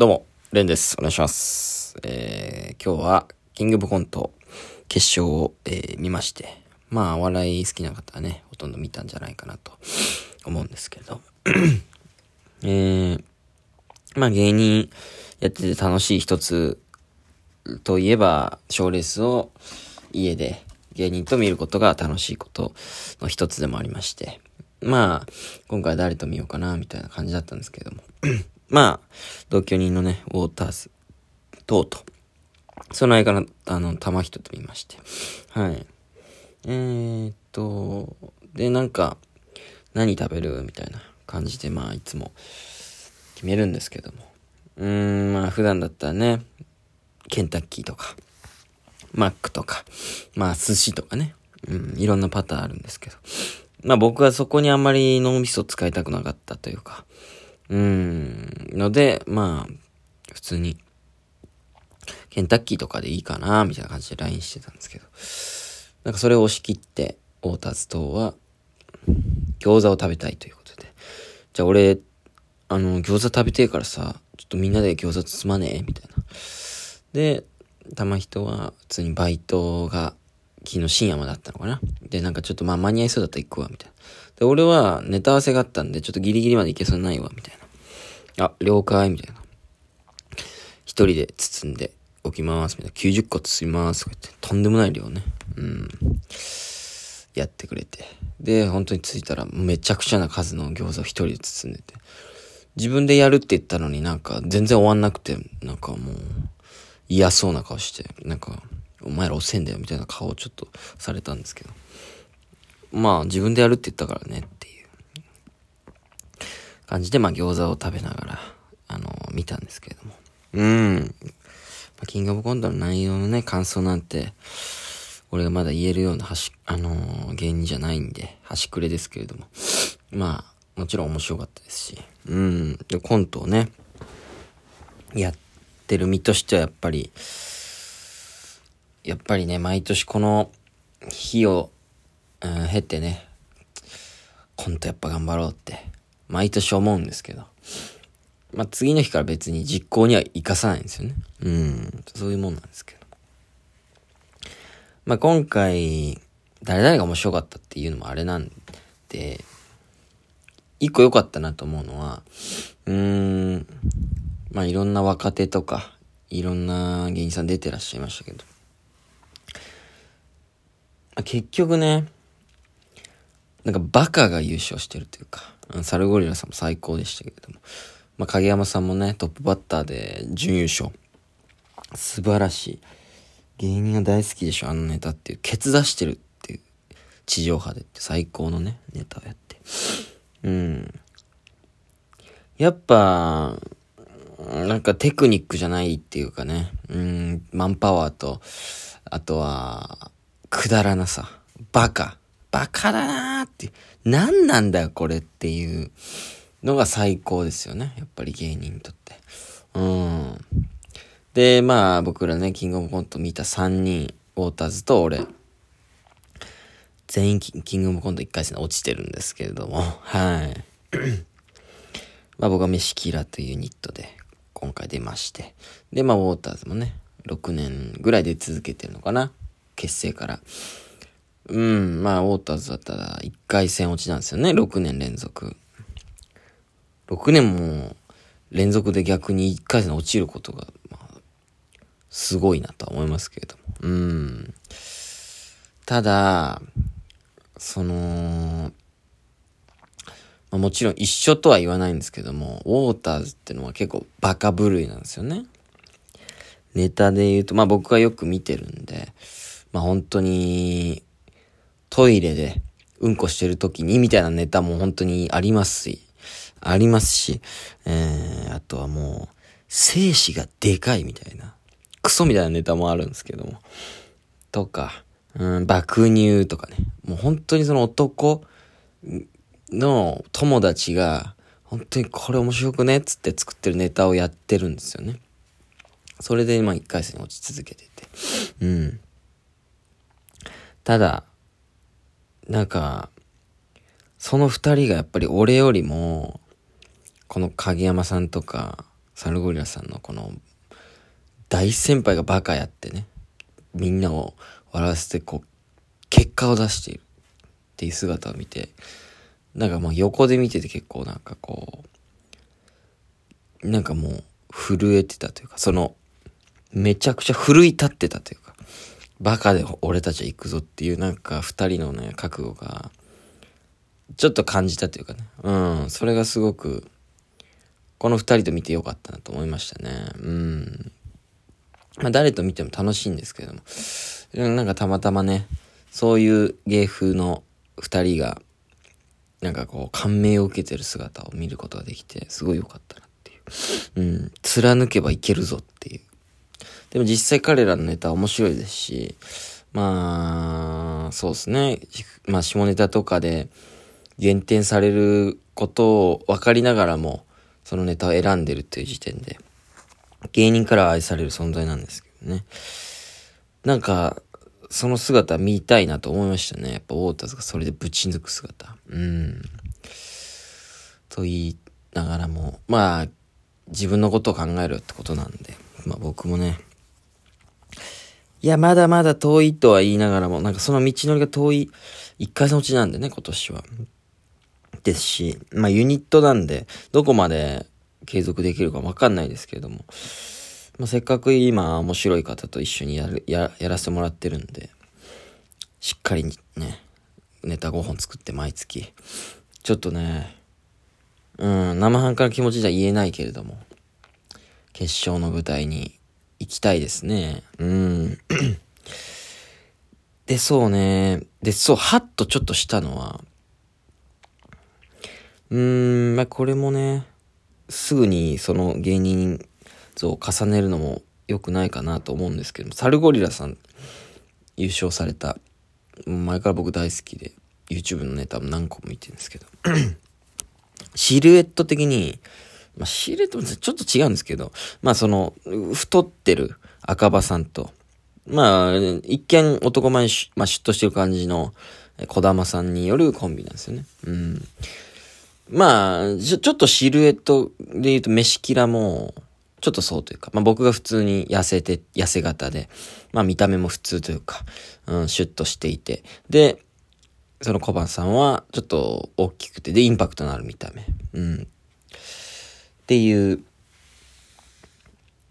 どうも、レンです。お願いします。えー、今日は、キングオブコント決勝を、えー見まして、まあ、お笑い好きな方はね、ほとんど見たんじゃないかなと思うんですけど、えー、まあ、芸人やってて楽しい一つといえば、賞レースを家で芸人と見ることが楽しいことの一つでもありまして、まあ、今回誰と見ようかな、みたいな感じだったんですけども。まあ、同居人のね、ウォーターズ等と、その間の、あの、玉人と見まして。はい。えー、っと、で、なんか、何食べるみたいな感じで、まあ、いつも決めるんですけども。うーん、まあ、普段だったらね、ケンタッキーとか、マックとか、まあ、寿司とかね。うん、いろんなパターンあるんですけど。まあ僕はそこにあんまり脳みそ使いたくなかったというか、うん、ので、まあ、普通に、ケンタッキーとかでいいかな、みたいな感じで LINE してたんですけど、なんかそれを押し切って、オーターズ等は、餃子を食べたいということで、じゃあ俺、あの、餃子食べてえからさ、ちょっとみんなで餃子包まねえみたいな。で、玉人は普通にバイトが昨日深夜までだったのかな。で、なんかちょっとまあ間に合いそうだったら行くわ、みたいな。で、俺はネタ合わせがあったんで、ちょっとギリギリまで行けそうにないわ、みたいな。あ、了解、みたいな。一人で包んでおきます、みたいな。90個包みます、とか言って。とんでもない量ね。うん。やってくれて。で、本当に着いたらめちゃくちゃな数の餃子を一人で包んでて。自分でやるって言ったのになんか全然終わんなくて、なんかもう嫌そうな顔して、なんか、お前ら遅いんだよみたいな顔をちょっとされたんですけど。まあ自分でやるって言ったからねっていう感じで、まあ餃子を食べながら、あの見たんですけれども。うん。まあキングオブコントの内容のね、感想なんて、俺がまだ言えるような端、あのー芸人じゃないんで、端くれですけれども。まあ、もちろん面白かったですし。うん。で、コントをね、やってる身としてはやっぱり、やっぱりね、毎年この日を、うん、経てね、コントやっぱ頑張ろうって、毎年思うんですけど。まあ、次の日から別に実行には生かさないんですよね。うん、そういうもんなんですけど。まあ、今回、誰々が面白かったっていうのもあれなんで、一個良かったなと思うのは、うーん、まあいろんな若手とか、いろんな芸人さん出てらっしゃいましたけど、まあ結局ね、なんかバカが優勝してるというか、うんサルゴリラさんも最高でしたけれども、まあ影山さんもね、トップバッターで準優勝。素晴らしい。芸人が大好きでしょ、あのネタっていう。ケツ出してるっていう。地上波でって最高のね、ネタをやって。うん。やっぱ、なんかテクニックじゃないっていうかね。うん、マンパワーと、あとは、くだらなさ。バカ。バカだなーって。何なんだよ、これっていうのが最高ですよね。やっぱり芸人にとって。うん。で、まあ、僕らね、キングオブコント見た3人、ウォーターズと俺、全員キングオブコント1回戦落ちてるんですけれども、はい。まあ僕は飯キラというユニットで今回出まして。で、まあウォーターズもね、6年ぐらいで続けてるのかな結成から。うん、まあウォーターズだったら1回戦落ちなんですよね、6年連続。6年も連続で逆に1回戦落ちることが、まあ、すごいなとは思いますけれども。うん。ただ、その、まあ、もちろん一緒とは言わないんですけども、ウォーターズってのは結構バカ部類なんですよね。ネタで言うと、まあ僕がよく見てるんで、まあ本当に、トイレでうんこしてる時にみたいなネタも本当にありますし、ありますし、えー、あとはもう、精子がでかいみたいな、クソみたいなネタもあるんですけども、とか、うん、爆乳とかね。もう本当にその男の友達が、本当にこれ面白くねっつって作ってるネタをやってるんですよね。それでまあ一回戦落ち続けてて。うん。ただ、なんか、その二人がやっぱり俺よりも、この影山さんとか、サルゴリラさんのこの、大先輩がバカやってね、みんなを笑わせてこう、結果を出している。っていう姿を見て、なんかまあ横で見てて結構なんかこう、なんかもう震えてたというか、その、めちゃくちゃ奮い立ってたというか、バカで俺たちは行くぞっていうなんか二人のね、覚悟が、ちょっと感じたというかね。うん。それがすごく、この二人と見てよかったなと思いましたね。うん。まあ誰と見ても楽しいんですけども。なんかたまたまね、そういう芸風の二人が、なんかこう感銘を受けてる姿を見ることができて、すごい良かったなっていう。うん。貫けばいけるぞっていう。でも実際彼らのネタ面白いですし、まあ、そうですね。まあ下ネタとかで減点されることを分かりながらも、そのネタを選んでるっていう時点で、芸人から愛される存在なんですけどね。なんか、その姿見たいなと思いましたね。やっぱウォータズがそれでぶち抜く姿。うん。と言いながらも、まあ、自分のことを考えるってことなんで、まあ僕もね、いや、まだまだ遠いとは言いながらも、なんかその道のりが遠い、一回のうちなんでね、今年は。ですし、まあユニットなんで、どこまで継続できるかわかんないですけれども、まあ、せっかく今面白い方と一緒にやる、や、やらせてもらってるんで、しっかりね、ネタ5本作って毎月、ちょっとね、うん、生半可な気持ちじゃ言えないけれども、決勝の舞台に行きたいですね。うん。で、そうね。で、そう、ハッとちょっとしたのは、うーん、まあ、これもね、すぐにその芸人像を重ねるのも良くないかなと思うんですけども、サルゴリラさん優勝された、前から僕大好きで、YouTube のネタも何個も見てるんですけど、シルエット的に、まあ、シルエットもちょっと違うんですけど、まあその、太ってる赤羽さんと、まあ、一見男前に、まあ、シュッとしてる感じの小玉さんによるコンビなんですよね。うん。まあ、ちょ、ちょっとシルエットで言うと飯キラも、ちょっとそうというか、まあ僕が普通に痩せて、痩せ型で、まあ見た目も普通というか、うん、シュッとしていて、で、その小判さんはちょっと大きくて、で、インパクトのある見た目。うん。っていう、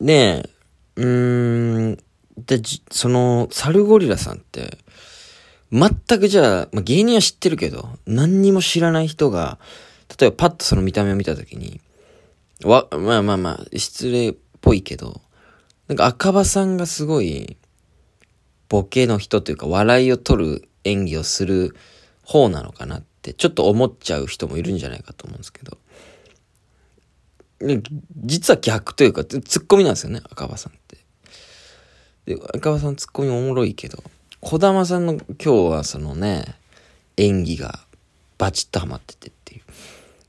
で、うーん、で、その、サルゴリラさんって、全くじゃあ、まあ、芸人は知ってるけど、何にも知らない人が、例えばパッとその見た目を見たときに、わ、まあまあまあ、失礼っぽいけど、なんか赤羽さんがすごい、ボケの人というか笑いを取る演技をする方なのかなってちょっと思っちゃう人もいるんじゃないかと思うんですけど。実は逆というか、ツッコミなんですよね、赤羽さんって。で、赤羽さんツッコミおもろいけど、小玉さんの今日はそのね、演技がバチッとハマっててっていう。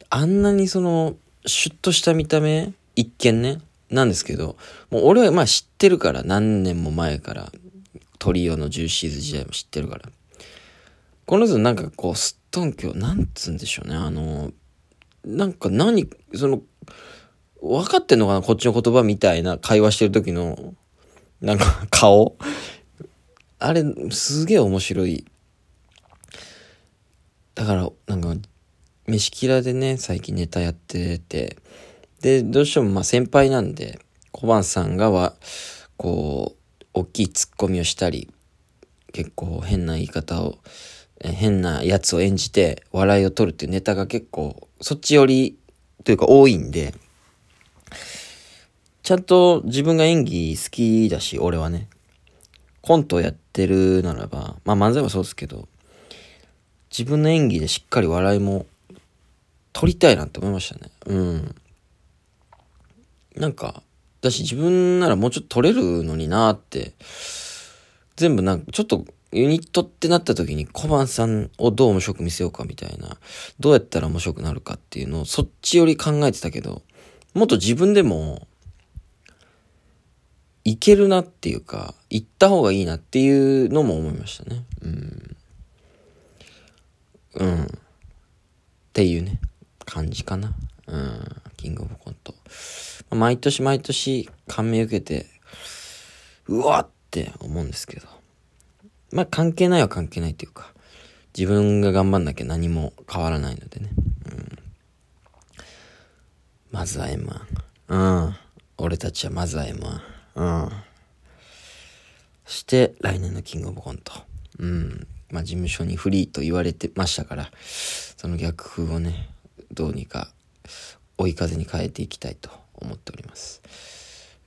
あんなにその、シュッとした見た目、一見ね、なんですけど、もう俺はまあ知ってるから、何年も前から、トリオのジューシーズ時代も知ってるから。この人なんかこう、すっとんきょう、なんつうんでしょうね、あの、なんか何、その、分かってんのかなこっちの言葉みたいな会話してる時の、なんか顔。あれ、すげえ面白い。だから、なんか、飯キラでね、最近ネタやってて、で、どうしてもまあ先輩なんで、小判さんがは、こう、大きいツッコミをしたり、結構変な言い方を、変なやつを演じて笑いを取るっていうネタが結構、そっち寄りというか多いんで、ちゃんと自分が演技好きだし、俺はね。コントをやってるならば、まあ漫才もそうですけど、自分の演技でしっかり笑いも取りたいなって思いましたね。うん。なんか、私自分ならもうちょっと取れるのになーって、全部なんか、ちょっとユニットってなった時に小判さんをどう面白く見せようかみたいな、どうやったら面白くなるかっていうのをそっちより考えてたけど、もっと自分でもいけるなっていうか、行った方がいいなっていうのも思いましたね。うん。うん。っていうね、感じかな。うん。キングオブコント。毎年毎年感銘受けて、うわって思うんですけど。まあ関係ないは関係ないというか、自分が頑張んなきゃ何も変わらないのでね。うん、まずは M1。うん。俺たちはまずは M1。うん。して、来年のキングオブコント。うん。まあ、事務所にフリーと言われてましたから、その逆風をね、どうにか追い風に変えていきたいと思っております。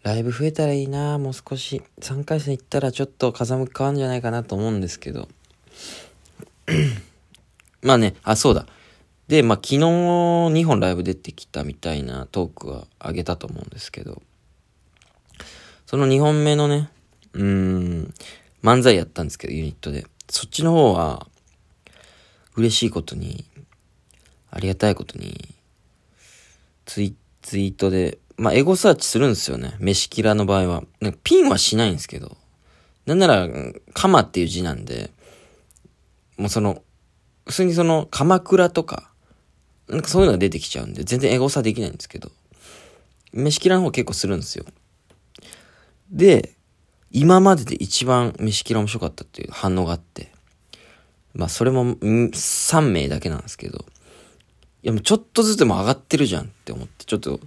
ライブ増えたらいいなもう少し。3回戦行ったらちょっと風向き変わるんじゃないかなと思うんですけど。まあね、あ、そうだ。で、まあ昨日2本ライブ出てきたみたいなトークはあげたと思うんですけど、その2本目のね、うーん、漫才やったんですけど、ユニットで。そっちの方は、嬉しいことに、ありがたいことに、ツイツイートで、まあ、エゴサーチするんですよね。飯キラの場合は。ピンはしないんですけど。なんなら、カマっていう字なんで、もうその、普通にその、鎌倉とか、なんかそういうのが出てきちゃうんで、全然エゴサできないんですけど、飯キラの方結構するんですよ。で、今までで一番飯キラ面白かったっていう反応があって、まあそれも3名だけなんですけど、いやもうちょっとずつでも上がってるじゃんって思って、ちょっと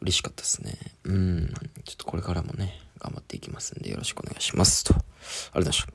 嬉しかったですね。うん。ちょっとこれからもね、頑張っていきますんでよろしくお願いしますと。ありがとうございました。